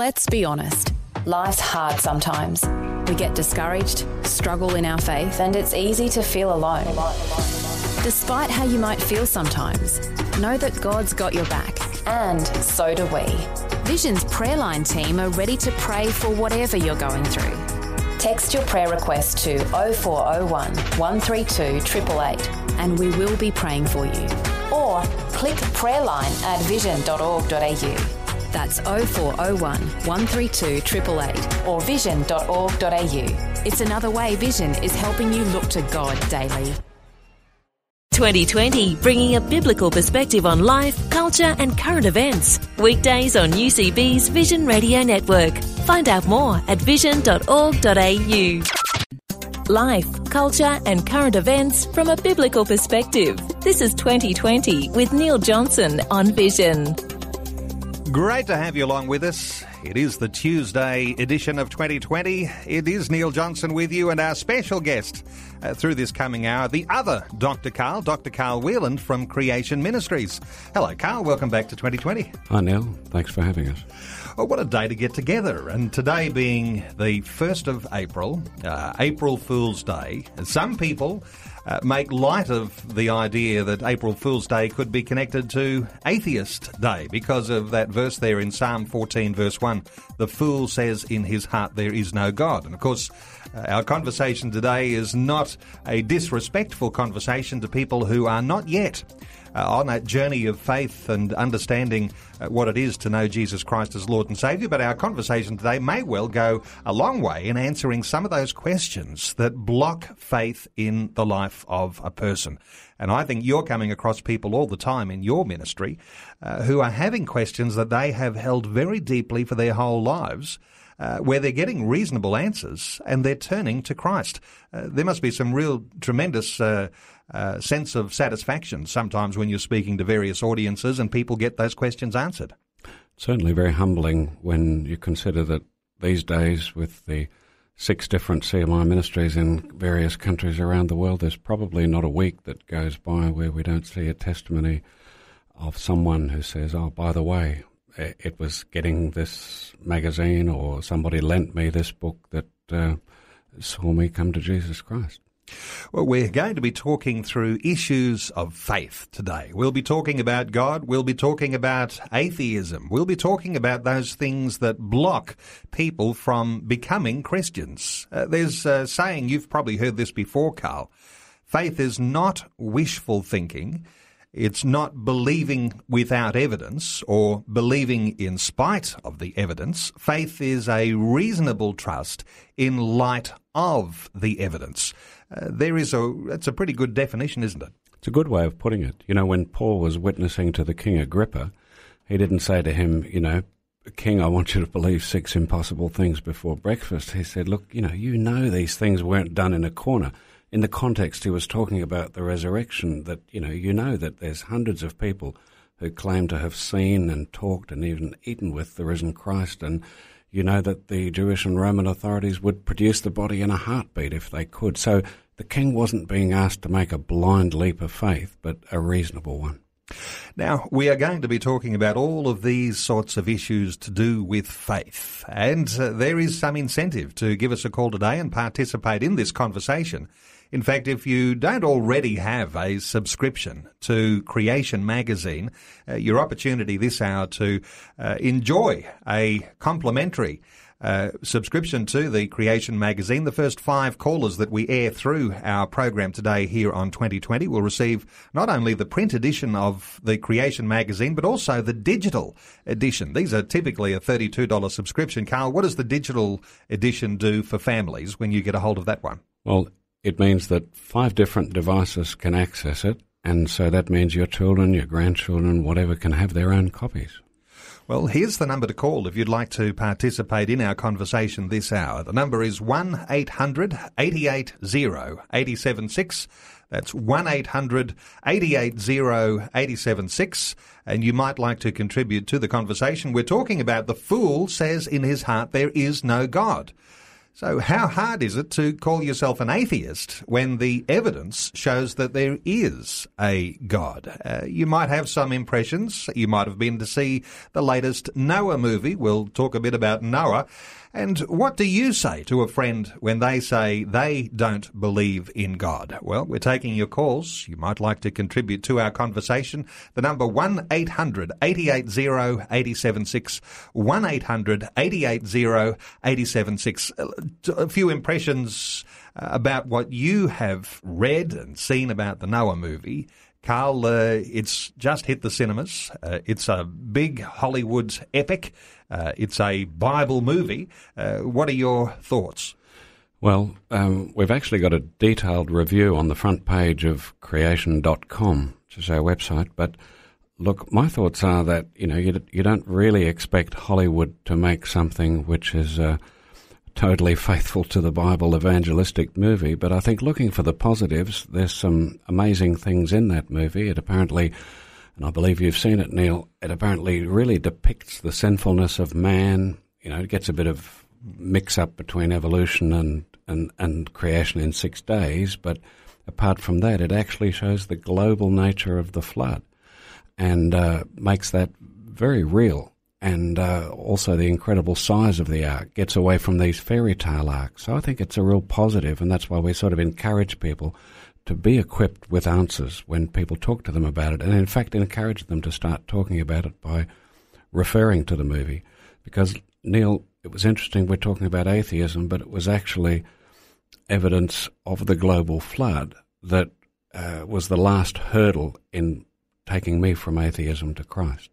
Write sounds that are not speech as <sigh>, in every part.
Let's be honest. Life's hard sometimes. We get discouraged, struggle in our faith, and it's easy to feel alone. Despite how you might feel sometimes, know that God's got your back. And so do we. Vision's prayer line team are ready to pray for whatever you're going through. Text your prayer request to 0401 132 888 and we will be praying for you. Or click prayer line at vision.org.au. That's 0401 132 888 or vision.org.au. It's another way Vision is helping you look to God daily. 2020, bringing a biblical perspective on life, culture, and current events. Weekdays on UCB's Vision Radio Network. Find out more at vision.org.au. Life, culture, and current events from a biblical perspective. This is 2020 with Neil Johnson on Vision. Great to have you along with us. It is the Tuesday edition of 2020. It is Neil Johnson with you and our special guest uh, through this coming hour, the other Dr. Carl, Dr. Carl Wieland from Creation Ministries. Hello, Carl. Welcome back to 2020. Hi, Neil. Thanks for having us. Oh, what a day to get together. And today being the 1st of April, uh, April Fool's Day, some people uh, make light of the idea that April Fool's Day could be connected to Atheist Day because of that verse there in Psalm 14, verse 1. The fool says in his heart, There is no God. And of course, uh, our conversation today is not a disrespectful conversation to people who are not yet uh, on that journey of faith and understanding uh, what it is to know Jesus Christ as Lord and Saviour. But our conversation today may well go a long way in answering some of those questions that block faith in the life of a person. And I think you're coming across people all the time in your ministry uh, who are having questions that they have held very deeply for their whole lives. Uh, where they're getting reasonable answers and they're turning to Christ. Uh, there must be some real tremendous uh, uh, sense of satisfaction sometimes when you're speaking to various audiences and people get those questions answered. Certainly very humbling when you consider that these days, with the six different CMI ministries in various countries around the world, there's probably not a week that goes by where we don't see a testimony of someone who says, Oh, by the way, it was getting this magazine or somebody lent me this book that uh, saw me come to Jesus Christ. Well, we're going to be talking through issues of faith today. We'll be talking about God. We'll be talking about atheism. We'll be talking about those things that block people from becoming Christians. Uh, there's a saying, you've probably heard this before, Carl. Faith is not wishful thinking. It's not believing without evidence or believing in spite of the evidence. Faith is a reasonable trust in light of the evidence. Uh, there is a, that's a pretty good definition, isn't it? It's a good way of putting it. You know, when Paul was witnessing to the King Agrippa, he didn't say to him, you know, King, I want you to believe six impossible things before breakfast. He said, look, you know, you know these things weren't done in a corner in the context he was talking about the resurrection, that, you know, you know that there's hundreds of people who claim to have seen and talked and even eaten with the risen Christ. And you know that the Jewish and Roman authorities would produce the body in a heartbeat if they could. So the king wasn't being asked to make a blind leap of faith, but a reasonable one. Now, we are going to be talking about all of these sorts of issues to do with faith. And uh, there is some incentive to give us a call today and participate in this conversation. In fact, if you don't already have a subscription to Creation Magazine, uh, your opportunity this hour to uh, enjoy a complimentary uh, subscription to the Creation Magazine. The first five callers that we air through our program today here on 2020 will receive not only the print edition of the Creation Magazine, but also the digital edition. These are typically a $32 subscription. Carl, what does the digital edition do for families when you get a hold of that one? Well, it means that five different devices can access it, and so that means your children, your grandchildren, whatever, can have their own copies. Well, here's the number to call if you'd like to participate in our conversation this hour. The number is 1 800 880 876. That's 1 800 880 876. And you might like to contribute to the conversation. We're talking about the fool says in his heart there is no God. So, how hard is it to call yourself an atheist when the evidence shows that there is a God? Uh, you might have some impressions. You might have been to see the latest Noah movie. We'll talk a bit about Noah. And what do you say to a friend when they say they don't believe in God? Well, we're taking your calls. You might like to contribute to our conversation. The number 1-800 880 876 1-800 880 876. A few impressions uh, about what you have read and seen about the Noah movie. Carl, uh, it's just hit the cinemas. Uh, it's a big Hollywood epic. Uh, it's a Bible movie. Uh, what are your thoughts? Well, um, we've actually got a detailed review on the front page of creation.com, which is our website. But look, my thoughts are that, you know, you, you don't really expect Hollywood to make something which is uh, totally <laughs> faithful to the Bible evangelistic movie. But I think looking for the positives, there's some amazing things in that movie. It apparently and I believe you've seen it, Neil. It apparently really depicts the sinfulness of man. You know, it gets a bit of mix up between evolution and, and, and creation in six days, but apart from that, it actually shows the global nature of the flood and uh, makes that very real. And uh, also the incredible size of the ark gets away from these fairy tale arks. So I think it's a real positive, and that's why we sort of encourage people to be equipped with answers when people talk to them about it, and in fact encourage them to start talking about it by referring to the movie. Because, Neil, it was interesting, we're talking about atheism, but it was actually evidence of the global flood that uh, was the last hurdle in taking me from atheism to Christ.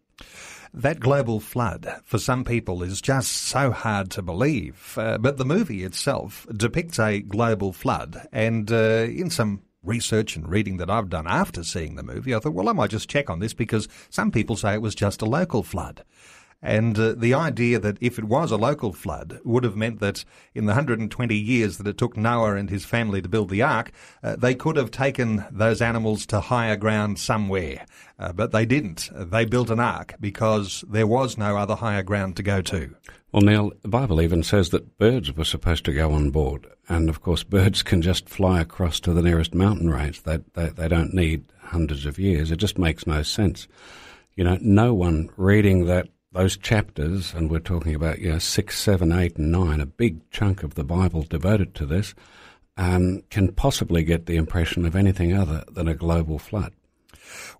That global flood, for some people, is just so hard to believe. Uh, but the movie itself depicts a global flood, and uh, in some research and reading that I've done after seeing the movie, I thought, well, I might just check on this because some people say it was just a local flood. And uh, the idea that if it was a local flood would have meant that in the 120 years that it took Noah and his family to build the ark, uh, they could have taken those animals to higher ground somewhere. Uh, but they didn't. They built an ark because there was no other higher ground to go to. Well, Neil, the Bible even says that birds were supposed to go on board. And of course, birds can just fly across to the nearest mountain range. They, they, they don't need hundreds of years. It just makes no sense. You know, no one reading that those chapters, and we're talking about you know six, seven, eight, and nine, a big chunk of the Bible devoted to this, um, can possibly get the impression of anything other than a global flood.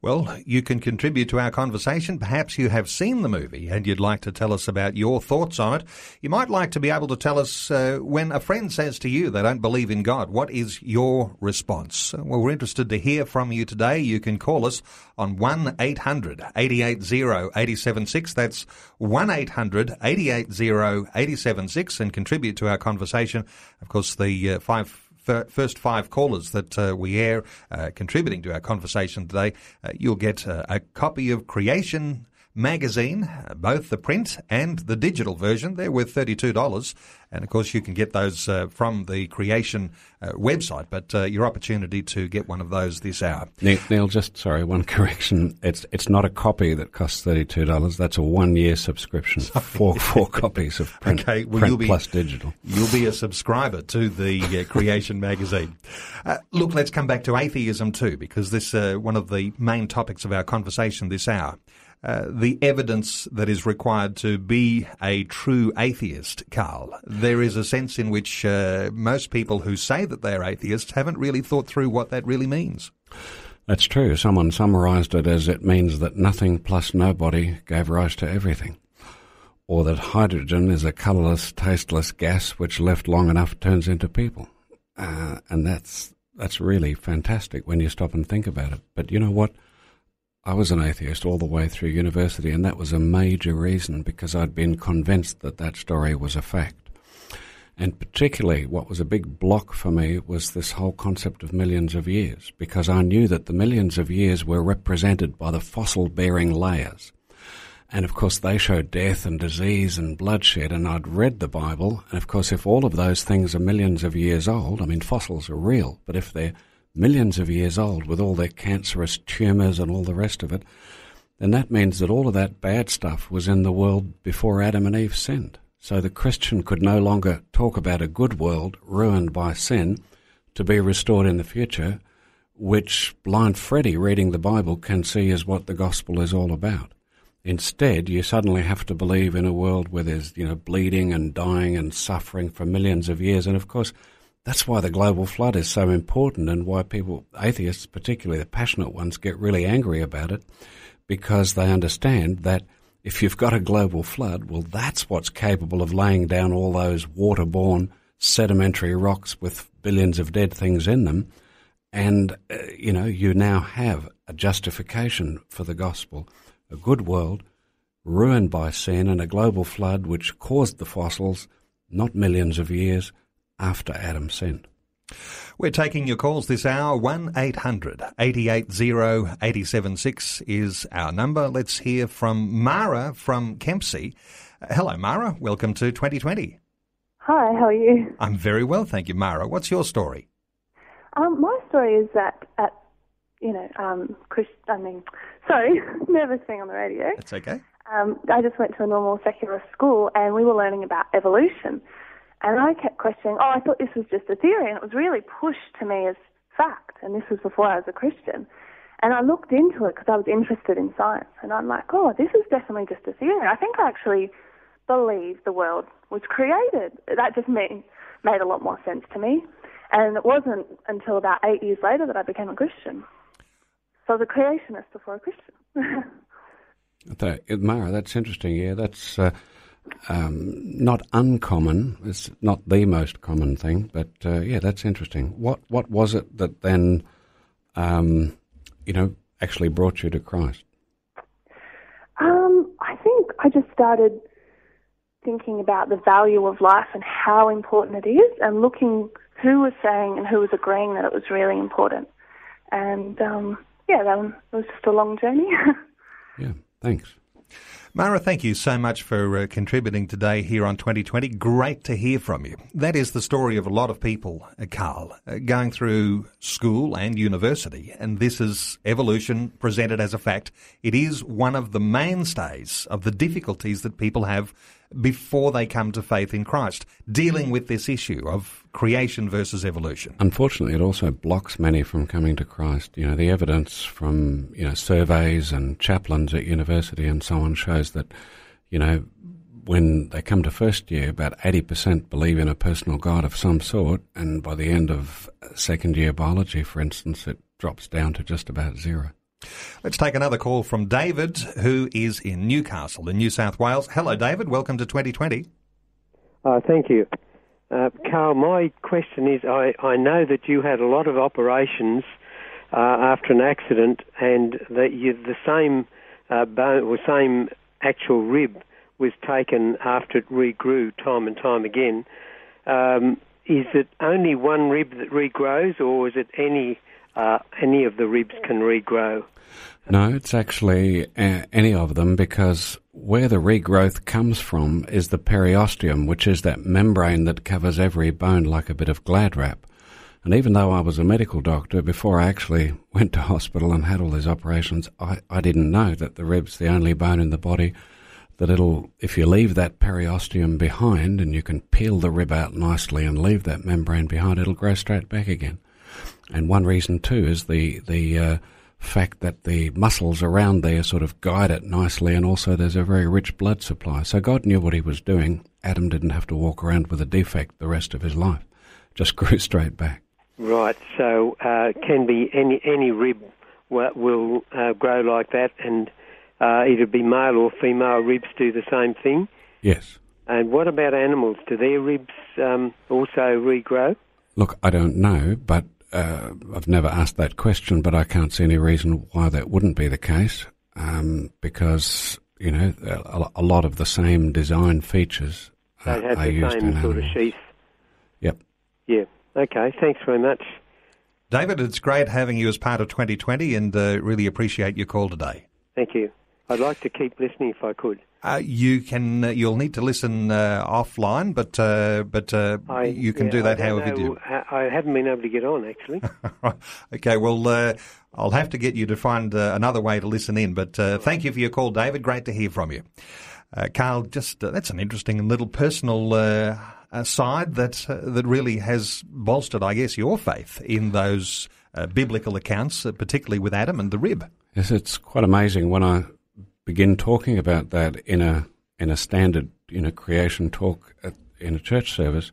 Well, you can contribute to our conversation. Perhaps you have seen the movie and you'd like to tell us about your thoughts on it. You might like to be able to tell us uh, when a friend says to you they don't believe in God, what is your response? Well, we're interested to hear from you today. You can call us on 1 800 880 876. That's 1 800 880 876 and contribute to our conversation. Of course, the uh, five first five callers that uh, we air uh, contributing to our conversation today, uh, you'll get uh, a copy of Creation magazine, both the print and the digital version. They're worth $32. And of course, you can get those uh, from the Creation uh, website, but uh, your opportunity to get one of those this hour. Neil, Neil, just sorry, one <laughs> correction. It's it's not a copy that costs $32. That's a one year subscription, <laughs> four, four copies of <laughs> print, okay, well, print be, plus digital. You'll be a subscriber to the uh, Creation magazine. Uh, look, let's come back to atheism too, because this uh, one of the main topics of our conversation this hour. Uh, the evidence that is required to be a true atheist, Carl. There is a sense in which uh, most people who say that they're atheists haven't really thought through what that really means. That's true. Someone summarized it as it means that nothing plus nobody gave rise to everything. Or that hydrogen is a colorless, tasteless gas which left long enough turns into people. Uh, and that's, that's really fantastic when you stop and think about it. But you know what? I was an atheist all the way through university, and that was a major reason because I'd been convinced that that story was a fact. And particularly, what was a big block for me was this whole concept of millions of years, because I knew that the millions of years were represented by the fossil bearing layers. And of course, they show death and disease and bloodshed. And I'd read the Bible. And of course, if all of those things are millions of years old, I mean, fossils are real, but if they're millions of years old with all their cancerous tumours and all the rest of it, then that means that all of that bad stuff was in the world before Adam and Eve sinned. So the Christian could no longer talk about a good world ruined by sin to be restored in the future, which blind Freddie reading the Bible can see is what the gospel is all about. Instead, you suddenly have to believe in a world where there's, you know, bleeding and dying and suffering for millions of years. And of course, that's why the global flood is so important and why people, atheists, particularly the passionate ones, get really angry about it because they understand that if you've got a global flood, well, that's what's capable of laying down all those waterborne sedimentary rocks with billions of dead things in them. And, uh, you know, you now have a justification for the gospel a good world ruined by sin and a global flood which caused the fossils not millions of years after Adam sinned. We're taking your calls this hour. 1 800 880 876 is our number. Let's hear from Mara from Kempsey. hello, Mara. Welcome to 2020. Hi, how are you? I'm very well, thank you, Mara. What's your story? Um, my story is that at you know, um, Chris, I mean, sorry, <laughs> nervous being on the radio. That's okay. Um, I just went to a normal secular school and we were learning about evolution. And I kept questioning, oh, I thought this was just a theory. And it was really pushed to me as fact. And this was before I was a Christian. And I looked into it because I was interested in science. And I'm like, oh, this is definitely just a theory. I think I actually believe the world was created. That just made, made a lot more sense to me. And it wasn't until about eight years later that I became a Christian. So the creationist before a Christian. <laughs> Mara, that's interesting. Yeah, that's uh, um, not uncommon. It's not the most common thing, but uh, yeah, that's interesting. What what was it that then, um, you know, actually brought you to Christ? Um, I think I just started thinking about the value of life and how important it is, and looking who was saying and who was agreeing that it was really important. And um, yeah, that was just a long journey. <laughs> yeah, thanks. Mara, thank you so much for uh, contributing today here on 2020. Great to hear from you. That is the story of a lot of people, uh, Carl, uh, going through school and university, and this is evolution presented as a fact. It is one of the mainstays of the difficulties that people have before they come to faith in Christ, dealing mm. with this issue of creation versus evolution. Unfortunately, it also blocks many from coming to Christ. You know, the evidence from, you know, surveys and chaplains at university and so on shows that, you know, when they come to first year, about 80% believe in a personal God of some sort, and by the end of second year biology, for instance, it drops down to just about zero. Let's take another call from David, who is in Newcastle, in New South Wales. Hello, David. Welcome to 2020. Uh, thank you. Uh, Carl, my question is I, I know that you had a lot of operations uh, after an accident and that you, the same uh, bone or same actual rib was taken after it regrew time and time again. Um, is it only one rib that regrows or is it any uh, any of the ribs can regrow. No, it's actually uh, any of them because where the regrowth comes from is the periosteum, which is that membrane that covers every bone like a bit of glad wrap. And even though I was a medical doctor, before I actually <laughs> went to hospital and had all these operations, I, I didn't know that the rib's the only bone in the body that it'll, if you leave that periosteum behind and you can peel the rib out nicely and leave that membrane behind, it'll grow straight back again. And one reason too is the the uh, fact that the muscles around there sort of guide it nicely, and also there's a very rich blood supply. So God knew what He was doing. Adam didn't have to walk around with a defect the rest of his life; just <laughs> grew straight back. Right. So uh, can be any any rib will uh, grow like that, and uh, either be male or female ribs do the same thing. Yes. And what about animals? Do their ribs um, also regrow? Look, I don't know, but uh, I've never asked that question, but I can't see any reason why that wouldn't be the case, um, because you know a, a, lot of the same design features they are, have are the same sort animals. of sheath. Yep. Yeah. Okay. Thanks very much. David, it's great having you as part of 2020, and uh, really appreciate your call today. Thank you. I'd like to keep listening if I could. Uh, you can. Uh, you'll need to listen uh, offline, but uh, but uh, I, you can yeah, do that I don't however you do. I haven't been able to get on actually. <laughs> okay, well, uh, I'll have to get you to find another way to listen in. But thank you for your call, David. Great to hear from you. Uh, Carl, just uh, that's an interesting little personal uh, side that uh, that really has bolstered, I guess, your faith in those uh, biblical accounts, uh, particularly with Adam and the rib. Yes, it's quite amazing when I begin talking about that in a in a standard you know creation talk at, in a church service.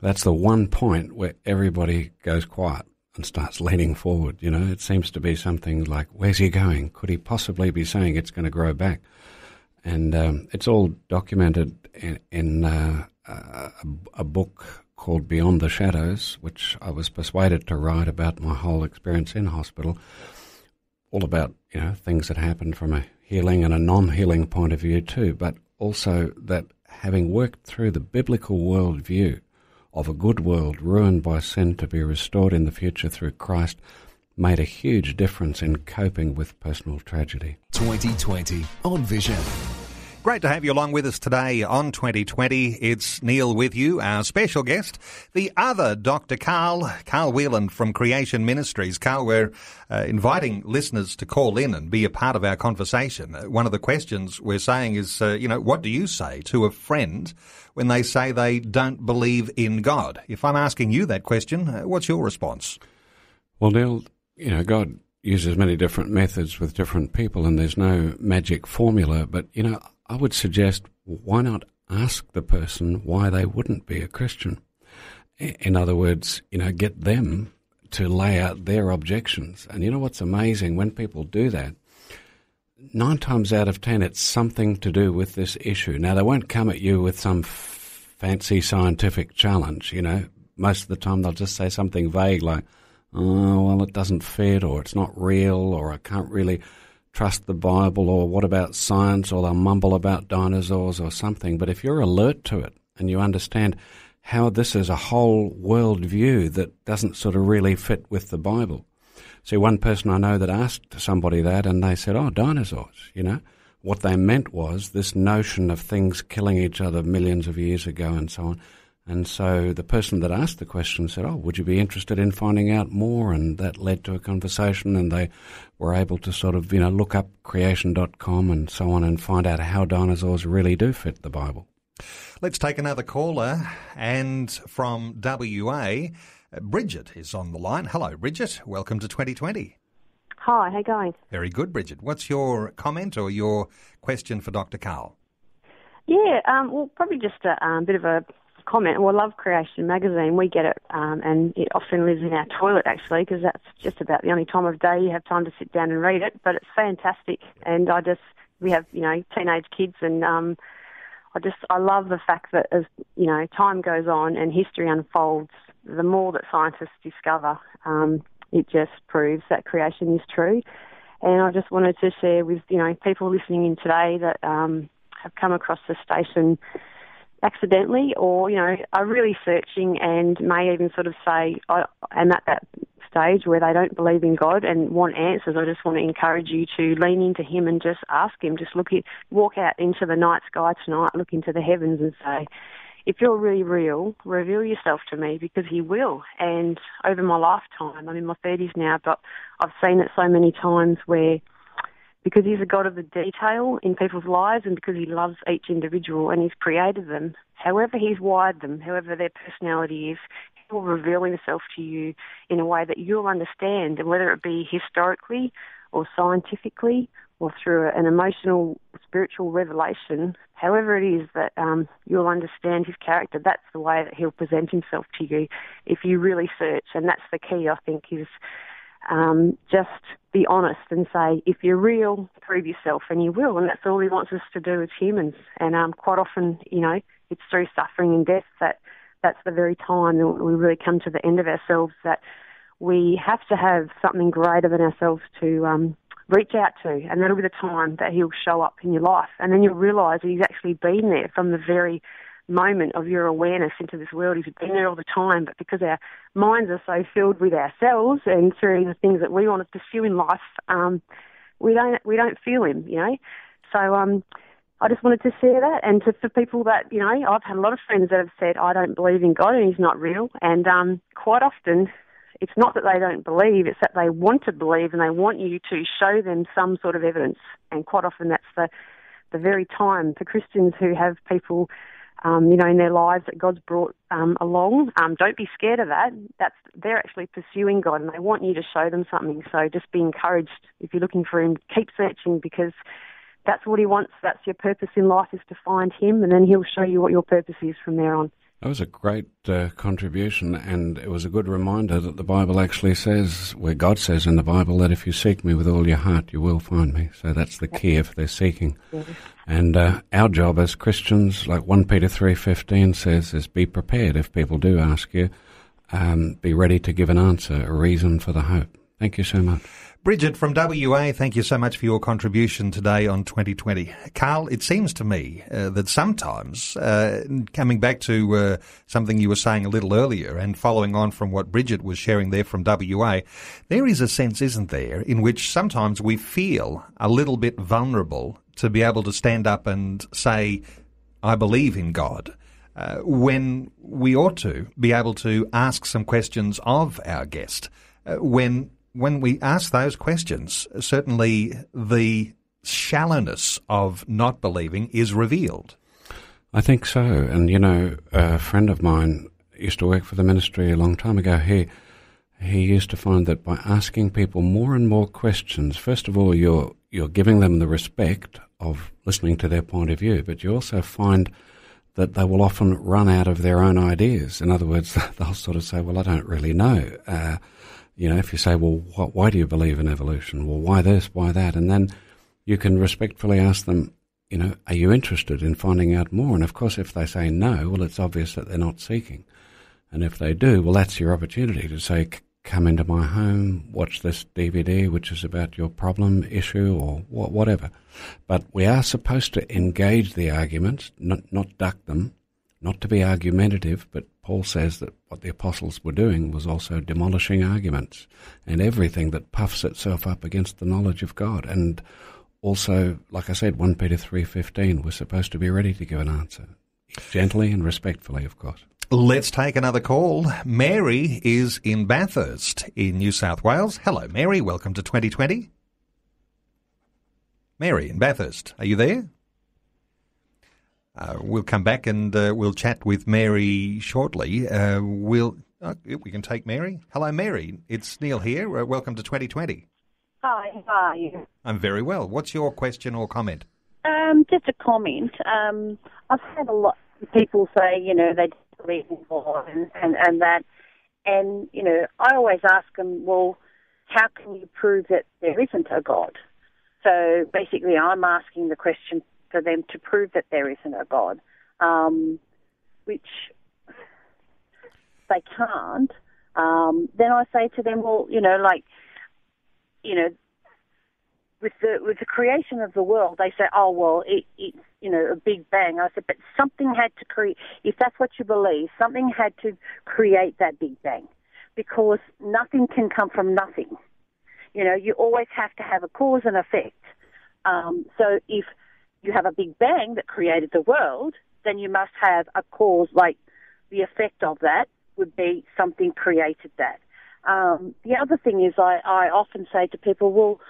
That's the one point where everybody goes quiet and starts leaning forward. You know, it seems to be something like, "Where's he going? Could he possibly be saying it's going to grow back?" and um, it's all documented in, in uh, a, a, book called Beyond the Shadows, which I was persuaded to write about my whole experience in hospital, all about you know things that happened from a healing and a non-healing point of view too, but also that having worked through the biblical worldview of a good world ruined by sin to be restored in the future through Christ made a huge difference in coping with personal tragedy. 2020 on Vision. Great to have you along with us today on 2020. It's Neil with you, our special guest, the other Dr. Carl, Carl Wieland from Creation Ministries. Carl, we're uh, inviting listeners to call in and be a part of our conversation. Uh, one of the questions we're saying is, uh, you know, what do you say to a friend when they say they don't believe in God? If I'm asking you that question, uh, what's your response? Well, Neil, you know, God uses many different methods with different people, and there's no magic formula. But, you know, I would suggest why not ask the person why they wouldn't be a Christian? In other words, you know, get them to lay out their objections. And you know what's amazing? When people do that, nine times out of ten, it's something to do with this issue. Now, they won't come at you with some f- fancy scientific challenge, you know. Most of the time, they'll just say something vague like, oh, well, it doesn't fit, or it's not real, or I can't really trust the Bible, or what about science, or they'll mumble about dinosaurs or something. But if you're alert to it and you understand how this is a whole world view that doesn't sort of really fit with the Bible. See, one person I know that asked somebody that, and they said, oh, dinosaurs, you know. What they meant was this notion of things killing each other millions of years ago and so on. And so the person that asked the question said, Oh, would you be interested in finding out more? And that led to a conversation, and they were able to sort of, you know, look up creation.com and so on and find out how dinosaurs really do fit the Bible. Let's take another caller. And from WA, Bridget is on the line. Hello, Bridget. Welcome to 2020. Hi, how you going? Very good, Bridget. What's your comment or your question for Dr. Carl? Yeah, um, well, probably just a um, bit of a comment. Well, love Creation magazine. We get it, um, and it often lives in our toilet actually, because that's just about the only time of day you have time to sit down and read it. But it's fantastic, and I just we have you know teenage kids, and um, I just I love the fact that as you know time goes on and history unfolds, the more that scientists discover, um, it just proves that creation is true. And I just wanted to share with you know people listening in today that um, have come across the station accidentally or, you know, are really searching and may even sort of say, I am at that stage where they don't believe in God and want answers, I just want to encourage you to lean into Him and just ask Him. Just look at, walk out into the night sky tonight, look into the heavens and say, if you're really real, reveal yourself to me because He will. And over my lifetime, I'm in my 30s now, but I've seen it so many times where because he's a God of the detail in people's lives and because he loves each individual and he's created them, however he's wired them, however their personality is, he will reveal himself to you in a way that you'll understand, and whether it be historically or scientifically or through an emotional, spiritual revelation, however it is that um, you'll understand his character, that's the way that he'll present himself to you if you really search. And that's the key, I think, is um, just be honest and say, if you're real, prove yourself, and you will. And that's all he wants us to do as humans. And um, quite often, you know, it's through suffering and death that that's the very time that we really come to the end of ourselves. That we have to have something greater than ourselves to um, reach out to, and that'll be the time that he'll show up in your life. And then you'll realise that he's actually been there from the very moment of your awareness into this world. He's been there all the time, but because our minds are so filled with ourselves and through the things that we want to pursue in life, um, we don't we don't feel him, you know. So um, I just wanted to share that, and to, for people that you know, I've had a lot of friends that have said I don't believe in God and He's not real, and um, quite often it's not that they don't believe, it's that they want to believe and they want you to show them some sort of evidence. And quite often that's the the very time for Christians who have people, um, you know, in their lives that God's brought um, along. Um, don't be scared of that. That's they're actually pursuing God, and they want you to show them something. So just be encouraged if you're looking for Him. Keep searching because that's what He wants. That's your purpose in life is to find Him, and then He'll show you what your purpose is from there on. That was a great uh, contribution, and it was a good reminder that the Bible actually says, where God says in the Bible, that if you seek me with all your heart, you will find me. So that's the key if they're seeking. And uh, our job as Christians, like 1 Peter 3.15 says, is be prepared if people do ask you. Um, be ready to give an answer, a reason for the hope. Thank you so much. Bridget from WA, thank you so much for your contribution today on 2020. Carl, it seems to me uh, that sometimes, uh, coming back to uh, something you were saying a little earlier and following on from what Bridget was sharing there from WA, there is a sense, isn't there, in which sometimes we feel a little bit vulnerable to be able to stand up and say, I believe in God. Uh, when we ought to be able to ask some questions of our guest, uh, when when we ask those questions, certainly the shallowness of not believing is revealed. I think so. And, you know, a friend of mine used to work for the ministry a long time ago. He, he used to find that by asking people more and more questions, first of all, you're, you're giving them the respect of listening to their point of view, but you also find that they will often run out of their own ideas. In other words, <laughs> they'll sort of say, well, I don't really know. Uh, you know, if you say, well, why do you believe in evolution? Well, why this, why that? And then you can respectfully ask them, you know, are you interested in finding out more? And of course, if they say no, well, it's obvious that they're not seeking. And if they do, well, that's your opportunity to say, come into my home, watch this DVD, which is about your problem, issue, or whatever. But we are supposed to engage the arguments, not, not duck them, not to be argumentative, but Paul says that what the apostles were doing was also demolishing arguments and everything that puffs itself up against the knowledge of God. And also, like I said, 1 Peter 3.15, we're supposed to be ready to give an answer. Gently and respectfully, of course. Let's take another call. Mary is in Bathurst in New South Wales. Hello, Mary. Welcome to 2020. Mary in Bathurst, are you there? Uh, we'll come back and uh, we'll chat with Mary shortly. Uh, we'll uh, we can take Mary. Hello, Mary. It's Neil here. Uh, welcome to 2020. Hi, how are you? I'm very well. What's your question or comment? Um, just a comment. Um, I've had a lot of people say, you know, they just believe in God and, and, and that. And, you know, I always ask them, well, how can you prove that there isn't a God? So basically, I'm asking the question for them to prove that there isn't a God, um, which they can't, um, then I say to them, well, you know, like, you know, with the with the creation of the world, they say, oh well, it, it's you know a big bang. I said, but something had to create. If that's what you believe, something had to create that big bang, because nothing can come from nothing. You know, you always have to have a cause and effect. Um, so if you have a big bang that created the world, then you must have a cause, like the effect of that would be something created that. Um, the other thing is, I, I often say to people, well,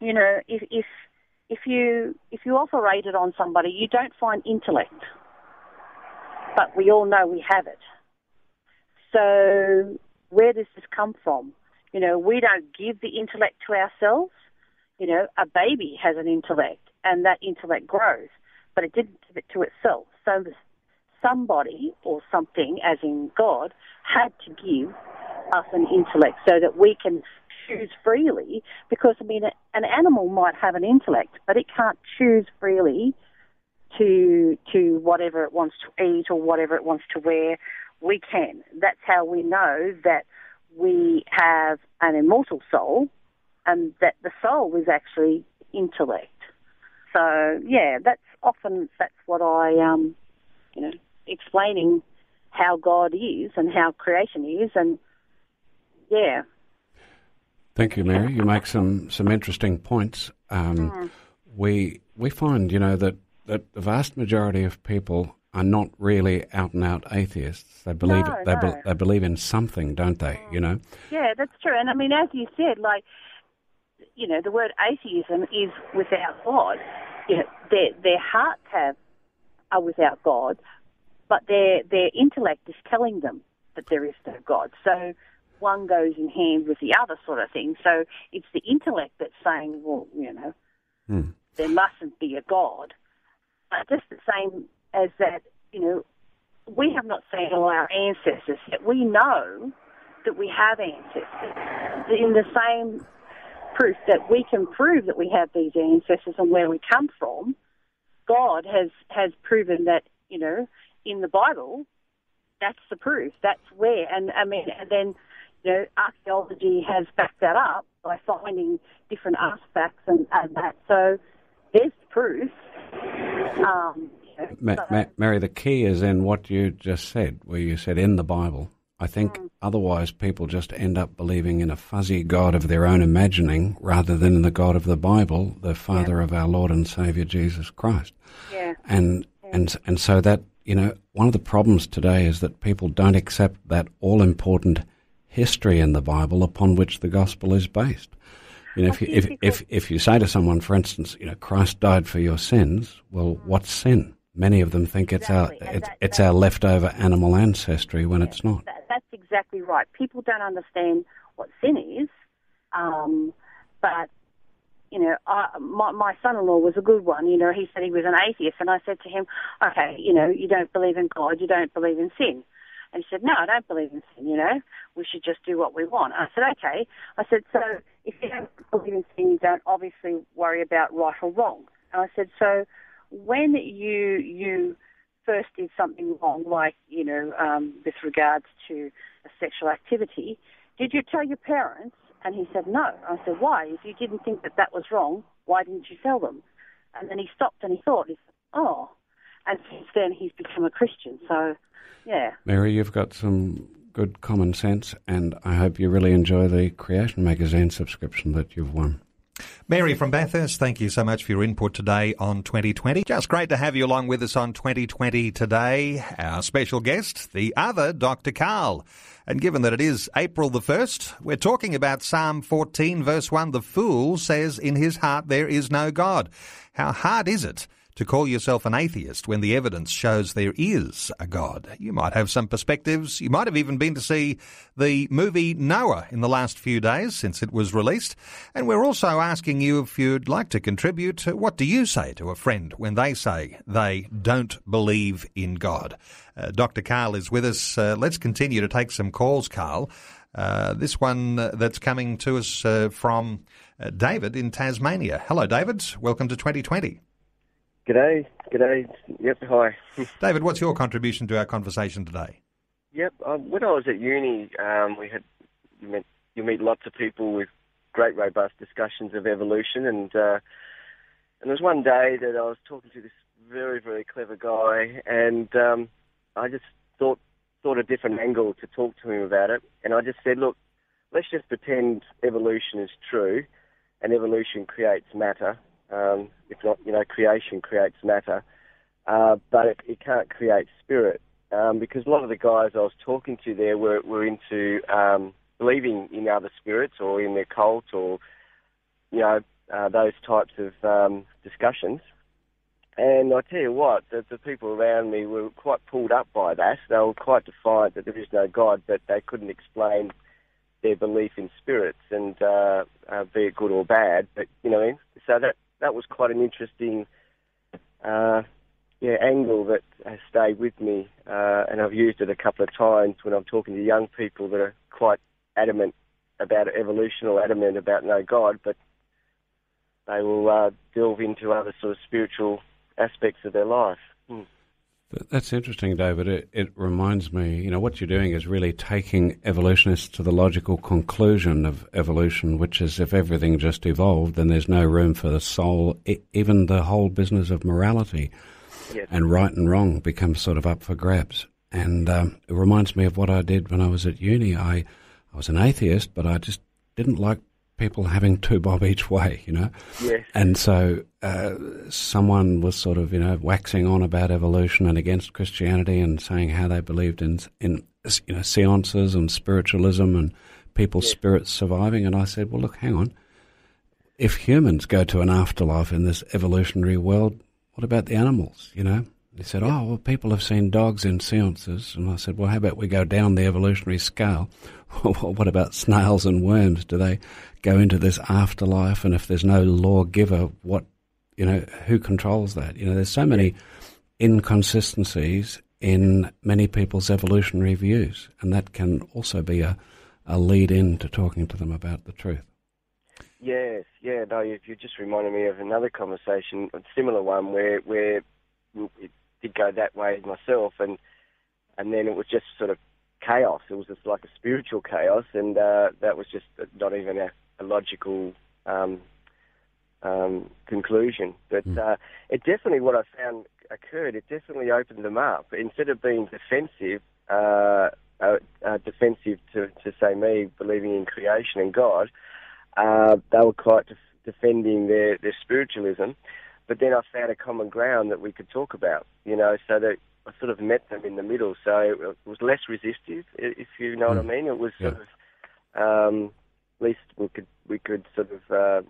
you know, if, if if you if you operated on somebody, you don't find intellect, but we all know we have it. So where does this come from? You know, we don't give the intellect to ourselves. You know, a baby has an intellect and that intellect grows, but it didn't give it to itself. So somebody or something, as in God, had to give us an intellect so that we can choose freely. Because I mean, an animal might have an intellect, but it can't choose freely to to whatever it wants to eat or whatever it wants to wear. We can. That's how we know that we have an immortal soul, and that the soul is actually intellect. So yeah, that's often that's what I um, you know explaining how God is and how creation is, and yeah. Thank you, Mary. You make some some interesting points. Um, mm. We we find you know that that the vast majority of people are not really out and out atheists. They believe no, they, no. be, they believe in something, don't they? Mm. You know. Yeah, that's true. And I mean, as you said, like you know, the word atheism is without God. you know, their their hearts have are without God, but their their intellect is telling them that there is no God. So one goes in hand with the other, sort of thing. So it's the intellect that's saying, well, you know, Hmm. there mustn't be a God. But just the same as that, you know, we have not seen all our ancestors, yet we know that we have ancestors. In the same proof that we can prove that we have these ancestors and where we come from, God has, has proven that, you know, in the Bible, that's the proof. That's where. And I mean, and then, you know, archaeology has backed that up by finding different artifacts and, and that. So there's proof. Um, you know, Ma- so- Ma- Mary, the key is in what you just said, where you said in the Bible. I think Mm. otherwise people just end up believing in a fuzzy God of their own imagining rather than in the God of the Bible, the Father of our Lord and Saviour Jesus Christ. yeah. And and and so that you know one of the problems today is that people don't accept that all important history in the Bible upon which the gospel is based. You know, if you, if, if if you say to someone, for instance, you know, Christ died for your sins, well, what's sin? Many of them think it's our Exactly, it's, that- it's our leftover animal ancestry when it's not. That, exactly right. People don't understand what sin is, um, but you know, I, my, my son-in-law was a good one. You know, he said he was an atheist, and I said to him, "Okay, you know, you don't believe in God, you don't believe in sin." And he said, "No, I don't believe in sin. You know, we should just do what we want." I said, "Okay." I said, "So if you don't believe in sin, you don't obviously worry about right or wrong." And I said, "So when you you first did something wrong, like you know, um, with regards to a sexual activity, did you tell your parents?" And he said, "No." I said, "Why? If you didn't think that that was wrong, why didn't you tell them?" And then he stopped and he thought, he said, "Oh." And since then, he's become a Christian. So, yeah. Mary, you've got some good common sense, and I hope you really enjoy the Creation Magazine subscription that you've won. Mary from Bathurst, thank you so much for your input today on 2020. Just great to have you along with us on 2020 today. Our special guest, the other Dr. Carl. And given that it is April the 1st, we're talking about Psalm 14, verse 1. The fool says in his heart, There is no God. How hard is it? To call yourself an atheist when the evidence shows there is a God. You might have some perspectives. You might have even been to see the movie Noah in the last few days since it was released. And we're also asking you if you'd like to contribute. What do you say to a friend when they say they don't believe in God? Uh, Dr. Carl is with us. Uh, let's continue to take some calls, Carl. Uh, this one uh, that's coming to us uh, from uh, David in Tasmania. Hello, David. Welcome to 2020. G'day, g'day. Yep, hi. <laughs> David, what's your contribution to our conversation today? Yep, um, when I was at uni, um, we had you met you meet lots of people with great robust discussions of evolution, and uh, and there was one day that I was talking to this very very clever guy, and um, I just thought thought a different angle to talk to him about it, and I just said, look, let's just pretend evolution is true, and evolution creates matter. Um, if not, you know, creation creates matter, uh, but it, it can't create spirit. Um, because a lot of the guys I was talking to there were, were into um, believing in other spirits or in their cult or, you know, uh, those types of um, discussions. And I tell you what, the, the people around me were quite pulled up by that. They were quite defiant that there is no God, but they couldn't explain their belief in spirits and uh, uh, be it good or bad. But you know, so that that was quite an interesting uh, yeah angle that has stayed with me, uh, and I've used it a couple of times when I'm talking to young people that are quite adamant about evolution or adamant about no God, but they will uh, delve into other sort of spiritual aspects of their life. Th- That's interesting, David. It, it reminds me, you know, what you're doing is really taking evolutionists to the logical conclusion of evolution, which is if everything just evolved, then there's no room for the soul. E even the whole business of morality Yes. and right and wrong becomes sort of up for grabs. And um, it reminds me of what I did when I was at uni. I, I was an atheist, but I just didn't like people having two bob each way, you know. Yes. And so uh, someone was sort of, you know, waxing on about evolution and against Christianity and saying how they believed in, in you know, seances and spiritualism and people's spirits surviving. And I said, well, look, hang on. if humans go to an afterlife in this evolutionary world, what about the animals? You know, he said, "Oh, well, people have seen dogs in seances," and I said, "Well, how about we go down the evolutionary scale? <laughs> what about snails and worms? Do they go into this afterlife? And if there's no lawgiver, what, you know, who controls that? You know, there's so many inconsistencies in many people's evolutionary views, and that can also be a, a lead in to talking to them about the truth." Yes, yeah, no, you, you just reminded me of another conversation, a similar one where where it did go that way myself, and and then it was just sort of chaos. It was just like a spiritual chaos, and uh, that was just not even a, a logical um, um, conclusion. But mm. uh, it definitely, what I found occurred, it definitely opened them up. Instead of being defensive, uh, uh, uh defensive to, to say me believing in creation and God, uh, they were quite def- defending their, their spiritualism. But then I found a common ground that we could talk about, you know, so that I sort of met them in the middle. So it was less resistive, if you know mm. what I hmm. mean. It was yeah. sort of, um, at least we could we could sort of uh,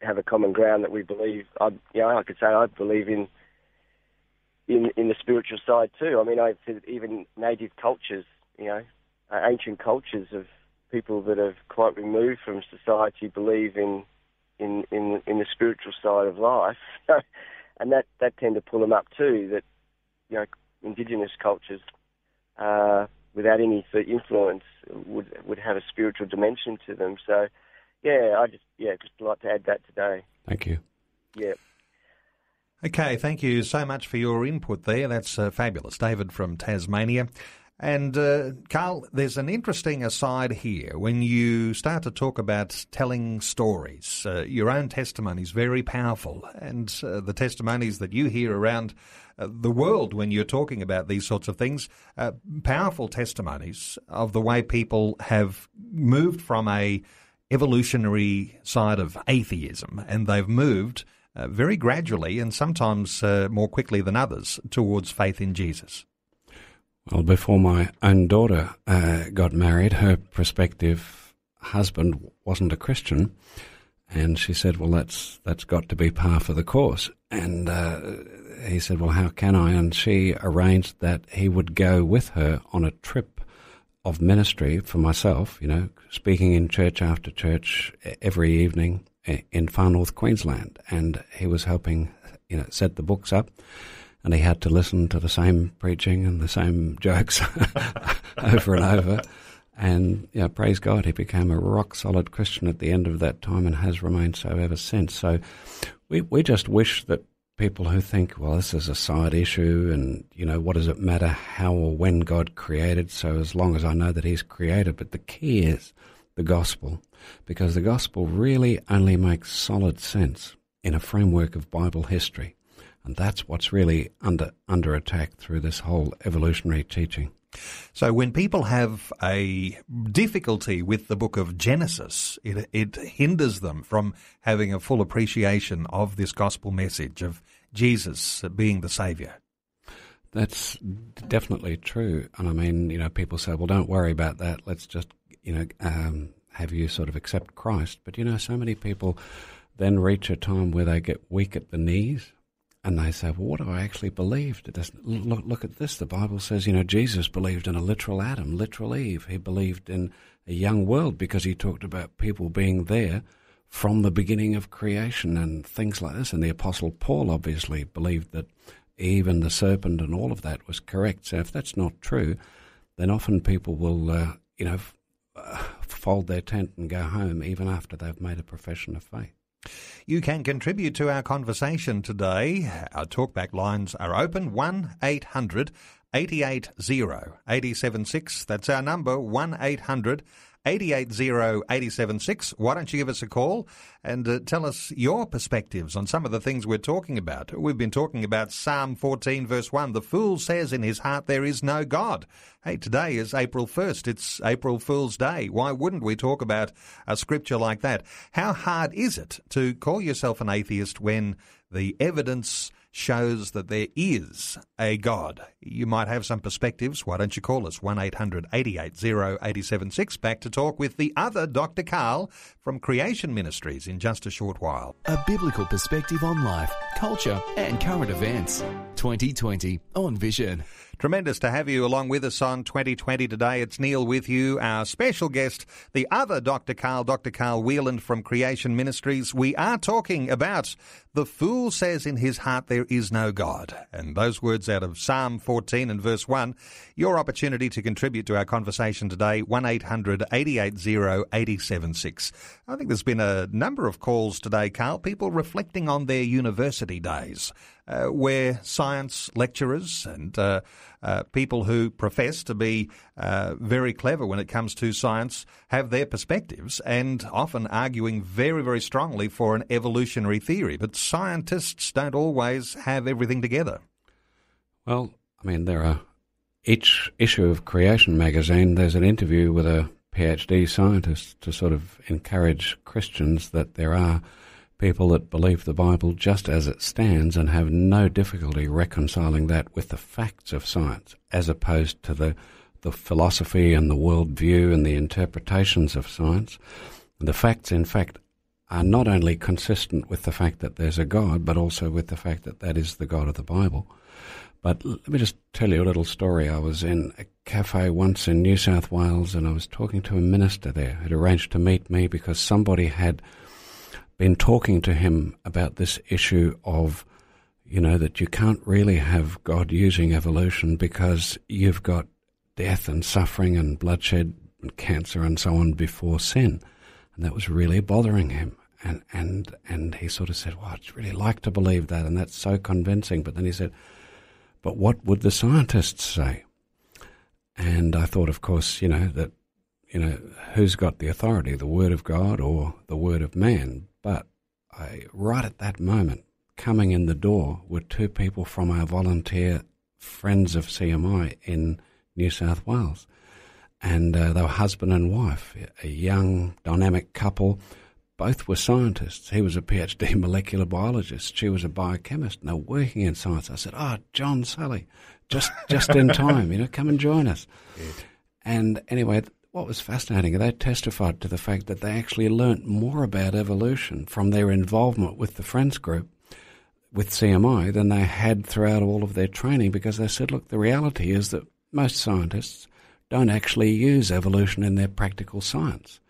have a common ground that we believe. I, you know, I could say I believe in in in the spiritual side too. I mean, I even native cultures, you know, ancient cultures of people that are quite removed from society believe in in in, in the spiritual side of life, <laughs> and that that tend to pull them up too. That you know, indigenous cultures, uh, without any influence, would would have a spiritual dimension to them. So, yeah, I just yeah just like to add that today. Thank you. Yeah. Okay, thank you so much for your input there. That's uh, fabulous. David from Tasmania. And uh, Carl, there's an interesting aside here when you start to talk about telling stories. Uh, your own testimony is very powerful, and uh, the testimonies that you hear around uh, the world when you're talking about these sorts of things, uh, powerful testimonies of the way people have moved from a evolutionary side of atheism, and they've moved uh, very gradually and sometimes more quickly than others towards faith in Jesus. Well, before my own daughter uh, got married, her prospective husband wasn't a Christian, and she said, "Well, that's that's got to be par for the course." And uh, he said, "Well, how can I?" And she arranged that he would go with her on a trip of ministry for myself. You know, speaking in church after church every evening in far north Queensland, and he was helping, you know, set the books up and he had to listen to the same preaching and the same jokes <laughs> over and over. And yeah, praise God, he became a rock solid Christian at the end of that time and has remained so ever since. So we we just wish that people who think, well, this is a side issue, and you know, what does it matter how or when God created? So as long as I know that He's created, but the key is the gospel, because the gospel really only makes solid sense in a framework of Bible history. And that's what's really under, under attack through this whole evolutionary teaching. So when people have a difficulty with the book of Genesis, it, it hinders them from having a full appreciation of this gospel message of Jesus being the Saviour. That's definitely true. And I mean, you know, people say, well, don't worry about that. Let's just, you know, um, have you sort of accept Christ. But, you know, so many people then reach a time where they get weak at the knees and they say, well, what do I actually believe? Look, look at this. The Bible says, you know, Jesus believed in a literal Adam, literal Eve. He believed in a young world because he talked about people being there from the beginning of creation and things like this. And the Apostle Paul obviously believed that Eve and the serpent and all of that was correct. So if that's not true, then often people will, uh, you know, f- uh, fold their tent and go home even after they've made a profession of faith. You can contribute to our conversation today. Our talkback lines are open 1 800 880 876. That's our number 1 800 880 Why don't you give us a call and uh, tell us your perspectives on some of the things we're talking about? We've been talking about Psalm 14, verse 1. The fool says in his heart, There is no God. Hey, today is April 1st. It's April Fool's Day. Why wouldn't we talk about a scripture like that? How hard is it to call yourself an atheist when the evidence shows that there is a God. You might have some perspectives. Why don't you call us? 1 800 880 876. Back to talk with the other Dr. Carl from Creation Ministries in just a short while. A biblical perspective on life, culture, and current events. 2020 on Vision. Tremendous to have you along with us on 2020 today. It's Neil with you, our special guest, the other Dr. Carl, Dr. Carl Wieland from Creation Ministries. We are talking about the fool says in his heart there is no God. And those words out of Psalm 14 and verse 1. Your opportunity to contribute to our conversation today, 1 800 880 876. I think there's been a number of calls today, Carl, people reflecting on their university days uh, where science lecturers and uh, uh, people who profess to be uh, very clever when it comes to science have their perspectives and often arguing very, very strongly for an evolutionary theory. But scientists don't always have everything together. Well, I mean, there are each issue of Creation magazine, there's an interview with a PhD scientist to sort of encourage Christians that there are people that believe the Bible just as it stands and have no difficulty reconciling that with the facts of science, as opposed to the the philosophy and the worldview and the interpretations of science. The facts, in fact, are not only consistent with the fact that there's a God, but also with the fact that that is the God of the Bible. But let me just tell you a little story. I was in a cafe once in New South Wales and I was talking to a minister there who'd arranged to meet me because somebody had been talking to him about this issue of, you know, that you can't really have God using evolution because you've got death and suffering and bloodshed and cancer and so on before sin. And that was really bothering him. And, and, and he sort of said, well, I'd really like to believe that. And that's so convincing. But then he said, but what would the scientists say? And I thought, of course, you know, that, you know, who's got the authority, the word of God or the word of man? But I, right at that moment, coming in the door were two people from our volunteer Friends of CMI in New South Wales. And uh, they were husband and wife, a young, dynamic couple. Both were scientists. He was a PhD <laughs> molecular biologist. She was a biochemist. And they were working in science. I said, "Oh, John Sally, just just in <laughs> time. You know, come and join us." And anyway, what was fascinating, they testified to the fact that they actually learnt more about evolution from their involvement with the Friends group with CMI than they had throughout all of their training because they said, look, the reality is that most scientists don't actually use evolution in their practical science.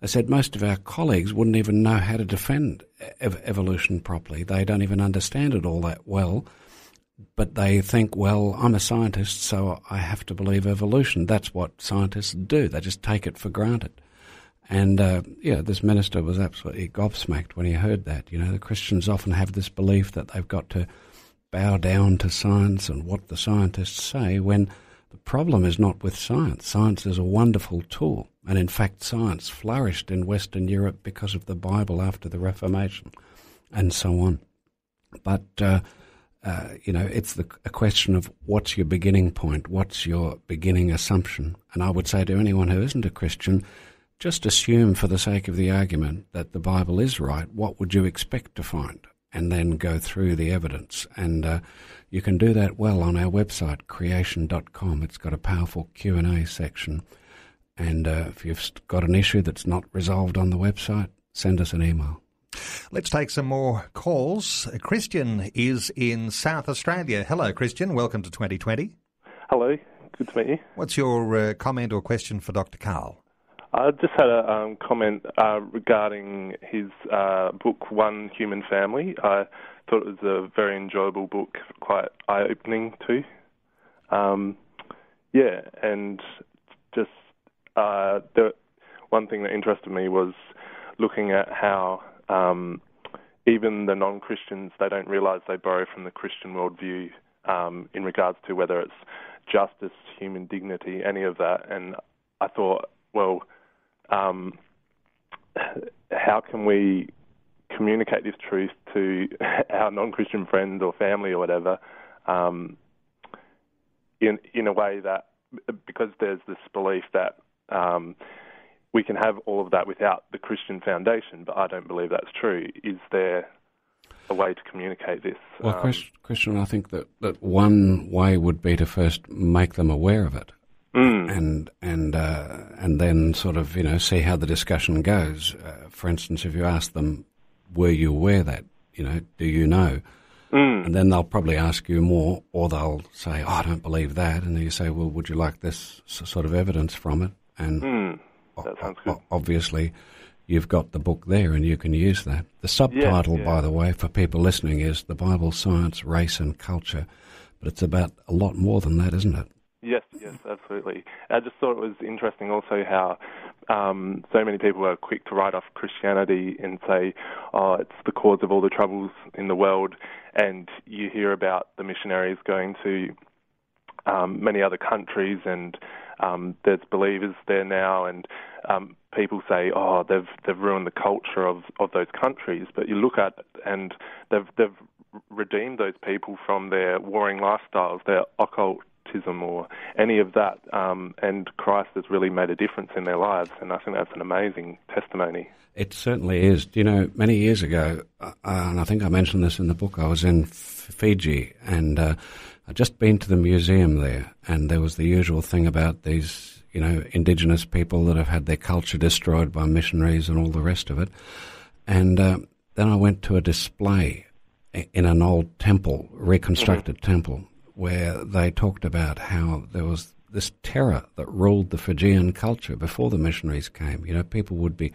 They said most of our colleagues wouldn't even know how to defend ev- evolution properly. They don't even understand it all that well but they think, well, I'm a scientist, so I have to believe evolution. That's what scientists do. They just take it for granted. And uh, yeah, this minister was absolutely gobsmacked when he heard that. You know, the Christians often have this belief that they've got to bow down to science and what the scientists say when the problem is not with science. Science is a wonderful tool. And in fact, science flourished in Western Europe because of the Bible after the Reformation and so on. But uh, uh, you know, it's the, a question of what's your beginning point, what's your beginning assumption. And I would say to anyone who isn't a Christian, just assume for the sake of the argument that the Bible is right. What would you expect to find? And then go through the evidence. And uh, you can do that well on our website, creation.com. It's got a powerful Q&A section. And uh, if you've got an issue that's not resolved on the website, send us an email. Let's take some more calls. Christian is in South Australia. Hello, Christian. Welcome to 2020. Hello. Good to meet you. What's your uh, comment or question for Dr. Carl? I just had a um, comment uh, regarding his uh, book, One Human Family. I thought it was a very enjoyable book, quite eye opening too. Um, yeah, and just uh, the one thing that interested me was looking at how um, even the non-Christians, they don't realise they borrow from the Christian worldview um, in regards to whether it's justice, human dignity, any of that. And I thought, well, um, how can we communicate this truth to <laughs> our non-Christian friends or family or whatever um, in in a way that because there's this belief that um, we can have all of that without the Christian foundation, but I don't believe that's true. Is there a way to communicate this. Well, Um, Christian, I think that, that one way would be to first make them aware of it, Mm. and and uh, and then sort of you know see how the discussion goes. Uh, for instance, if you ask them, "Were you aware that?" You know, do you know? Mm. And then they'll probably ask you more, or they'll say, oh, "I don't believe that," and then you say, "Well, would you like this s- sort of evidence from it?" And Mm. That sounds good. obviously, you've got the book there, and you can use that. The subtitle, yeah. by the way, for people listening, is "The Bible, Science, Race, and Culture," but it's about a lot more than that, isn't it? Yes, yes, absolutely. I just thought it was interesting also how um, so many people are quick to write off Christianity and say, oh, it's the cause of all the troubles in the world. And you hear about the missionaries going to um, many other countries and um, there's believers there now and um, people say, oh, they've they've ruined the culture of, of those countries. But you look at and they've they've redeemed those people from their warring lifestyles, their occultism or any of that, um, and Christ has really made a difference in their lives. And I think that's an amazing testimony. It certainly is. You know, many years ago, uh, and I think I mentioned this in the book, I was in Fiji and uh, I'd just been to the museum there, and there was the usual thing about these, you know, indigenous people that have had their culture destroyed by missionaries and all the rest of it. And uh, then I went to a display in an old temple, reconstructed temple, where they talked about how there was this terror that ruled the Fijian culture before the missionaries came. You know, people would be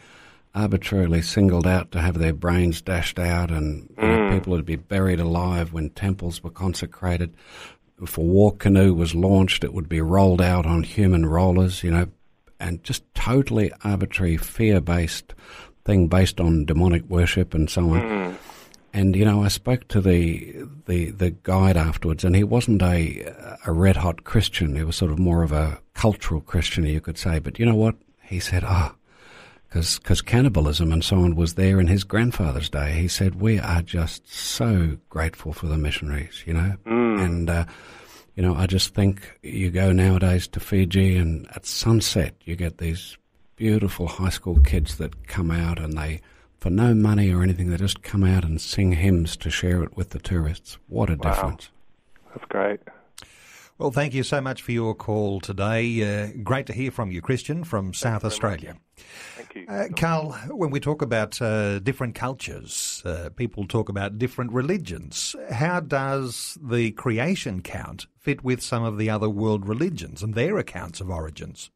arbitrarily singled out to have their brains dashed out, and you know, people would be buried alive when temples were consecrated. If a war canoe was launched, it would be rolled out on human rollers, you know, and just totally arbitrary, fear based thing based on demonic worship and so on. And you know, I spoke to the the the guide afterwards, and he wasn't a a red hot Christian. He was sort of more of a cultural Christian, you could say. But you know what? He said, "Ah, because cannibalism and so on was there in his grandfather's day." He said, "We are just so grateful for the missionaries, you know." And uh, you know, I just think you go nowadays to Fiji, and at sunset you get these beautiful high school kids that come out and they for no money or anything. They just come out and sing hymns to share it with the tourists. What a Wow. difference! That's great. Well, thank you so much for your call today. Uh, great to hear from you, Christian, from South Australia. Thank you. Uh, Carl, when we talk about uh, different cultures, uh, people talk about different religions. How does the creation count fit with some of the other world religions and their accounts of origins?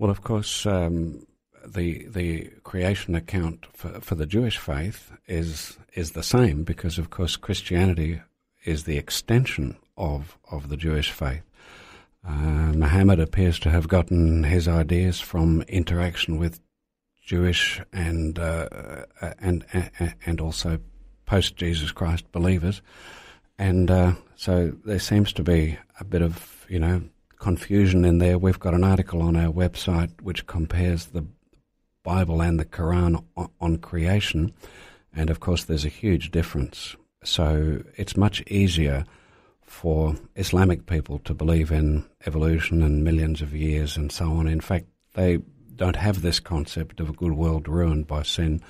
Well, of course, um, the the creation account for, for the Jewish faith is is the same because, of course, Christianity is the extension of of the Jewish faith. Uh, Muhammad appears to have gotten his ideas from interaction with Jewish and uh, uh, and and and also post Jesus Christ believers, and uh, so there seems to be a bit of you know confusion in there. We've got an article on our website which compares the Bible and the Quran on, on creation, and of course there's a huge difference. So it's much easier for Islamic people to believe in evolution and millions of years and so on. In fact, they don't have this concept of a good world ruined by sin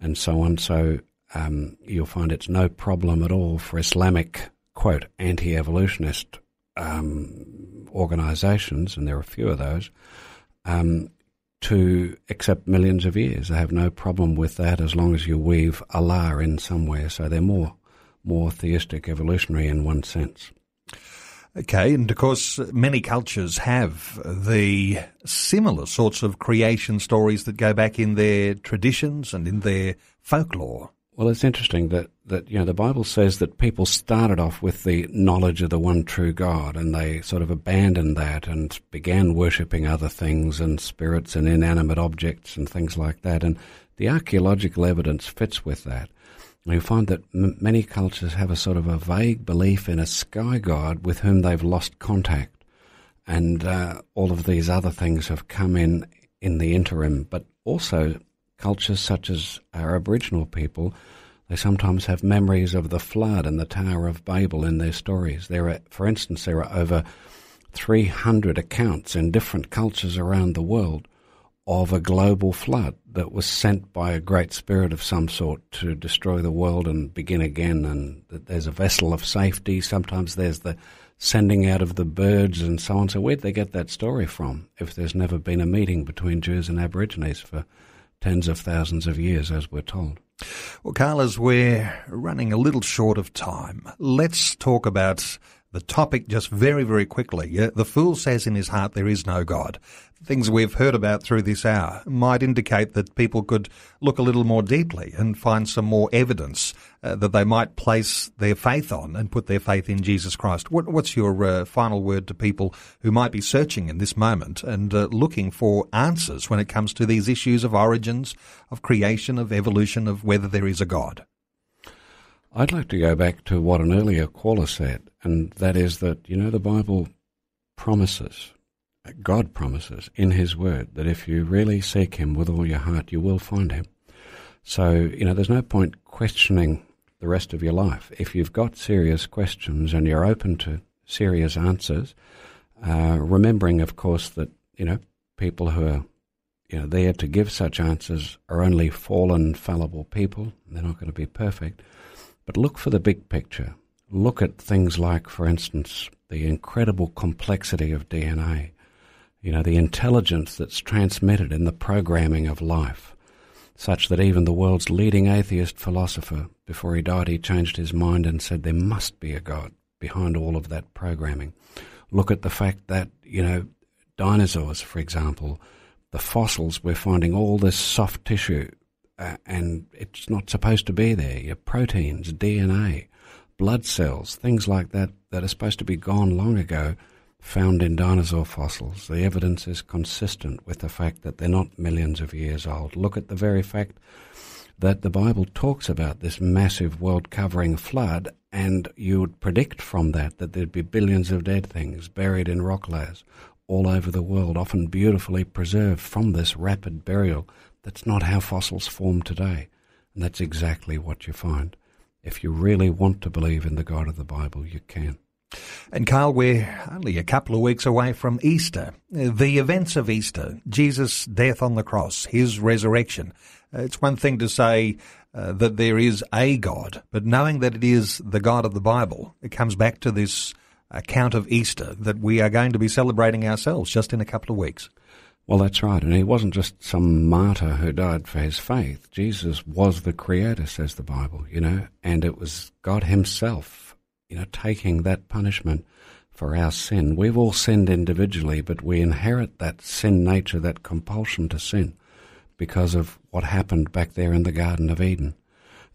and so on. So um, you'll find it's no problem at all for Islamic, quote, anti evolutionist um, organizations, and there are a few of those, um, to accept millions of years. They have no problem with that as long as you weave Allah in somewhere. So they're more more theistic evolutionary in one sense. Okay, and of course, many cultures have the similar sorts of creation stories that go back in their traditions and in their folklore. Well, it's interesting that, that you know the Bible says that people started off with the knowledge of the one true God, and they sort of abandoned that and began worshipping other things and spirits and inanimate objects and things like that. And the archaeological evidence fits with that. You find that m- many cultures have a sort of a vague belief in a sky god with whom they've lost contact, and uh, all of these other things have come in in the interim. But also, cultures such as our Aboriginal people, they sometimes have memories of the flood and the Tower of Babel in their stories. There are, for instance, there are over 300 accounts in different cultures around the world of a global flood that was sent by a great spirit of some sort to destroy the world and begin again. And that there's a vessel of safety. Sometimes there's the sending out of the birds and so on. So where'd they get that story from if there's never been a meeting between Jews and Aborigines for tens of thousands of years, as we're told? Well, Carl, as we're running a little short of time, let's talk about the topic just very, very quickly. The fool says in his heart there is no God. Things we've heard about through this hour might indicate that people could look a little more deeply and find some more evidence uh, that they might place their faith on and put their faith in Jesus Christ. What, what's your uh, final word to people who might be searching in this moment and uh, looking for answers when it comes to these issues of origins, of creation, of evolution, of whether there is a God? I'd like to go back to what an earlier caller said, and that is that, you know, the Bible promises, God promises in His Word that if you really seek Him with all your heart, you will find Him. So, you know, there's no point questioning the rest of your life. If you've got serious questions and you're open to serious answers, uh, remembering, of course, that, you know, people who are you know, there to give such answers are only fallen, fallible people. They're not going to be perfect. But look for the big picture. Look at things like, for instance, the incredible complexity of DNA, you know, the intelligence that's transmitted in the programming of life, such that even the world's leading atheist philosopher, before he died, he changed his mind and said there must be a God behind all of that programming. Look at the fact that, you know, dinosaurs, for example, the fossils, we're finding all this soft tissue uh, and it's not supposed to be there. Your proteins, DNA, blood cells, things like that that are supposed to be gone long ago, found in dinosaur fossils. The evidence is consistent with the fact that they're not millions of years old. Look at the very fact that the Bible talks about this massive world covering flood, and you would predict from that that there'd be billions of dead things buried in rock layers all over the world, often beautifully preserved from this rapid burial that's not how fossils form today. And that's exactly what you find. If you really want to believe in the God of the Bible, you can. And Carl, we're only a couple of weeks away from Easter. The events of Easter, Jesus' death on the cross, his resurrection. It's one thing to say uh, that there is a God, but knowing that it is the God of the Bible, it comes back to this account of Easter that we are going to be celebrating ourselves just in a couple of weeks. Well, that's right. And he wasn't just some martyr who died for his faith. Jesus was the creator, says the Bible, you know, and it was God himself, you know, taking that punishment for our sin. We've all sinned individually, but we inherit that sin nature, that compulsion to sin because of what happened back there in the Garden of Eden.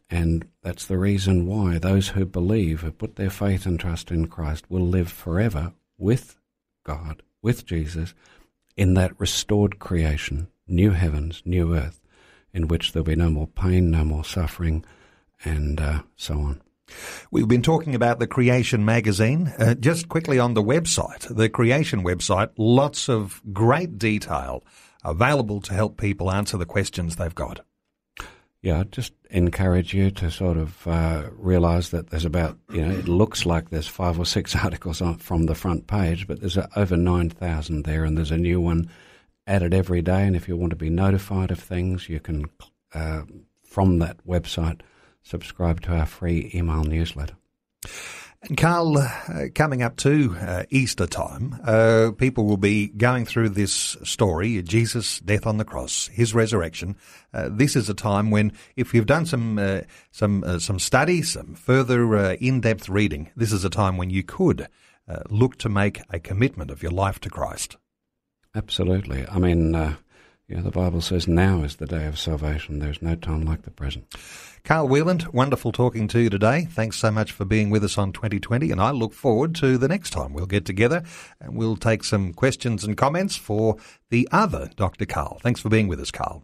And that's the reason why those who believe, who put their faith and trust in Christ, will live forever with God, with Jesus, in that restored creation, new heavens, new earth, in which there'll be no more pain, no more suffering, and uh, so on. We've been talking about the Creation magazine. Uh, just quickly on the website, the Creation website, lots of great detail available to help people answer the questions they've got yeah, I'd just encourage you to sort of uh, realise that there's about, you know, it looks like there's five or six <laughs> articles on, from the front page, but there's over 9,000 there, and there's a new one added every day. And if you want to be notified of things, you can, uh, from that website, subscribe to our free email newsletter. Carl, uh, coming up to uh, Easter time, uh, people will be going through this story, Jesus' death on the cross, his resurrection. Uh, this is a time when, if you've done some uh, some uh, some study, some further in-depth reading, this is a time when you could look to make a commitment of your life to Christ. Absolutely. I mean, yeah, the Bible says now is the day of salvation. There's no time like the present. Carl Wieland, wonderful talking to you today. Thanks so much for being with us on 2020, and I look forward to the next time we'll get together and we'll take some questions and comments for the other Dr. Carl. Thanks for being with us, Carl.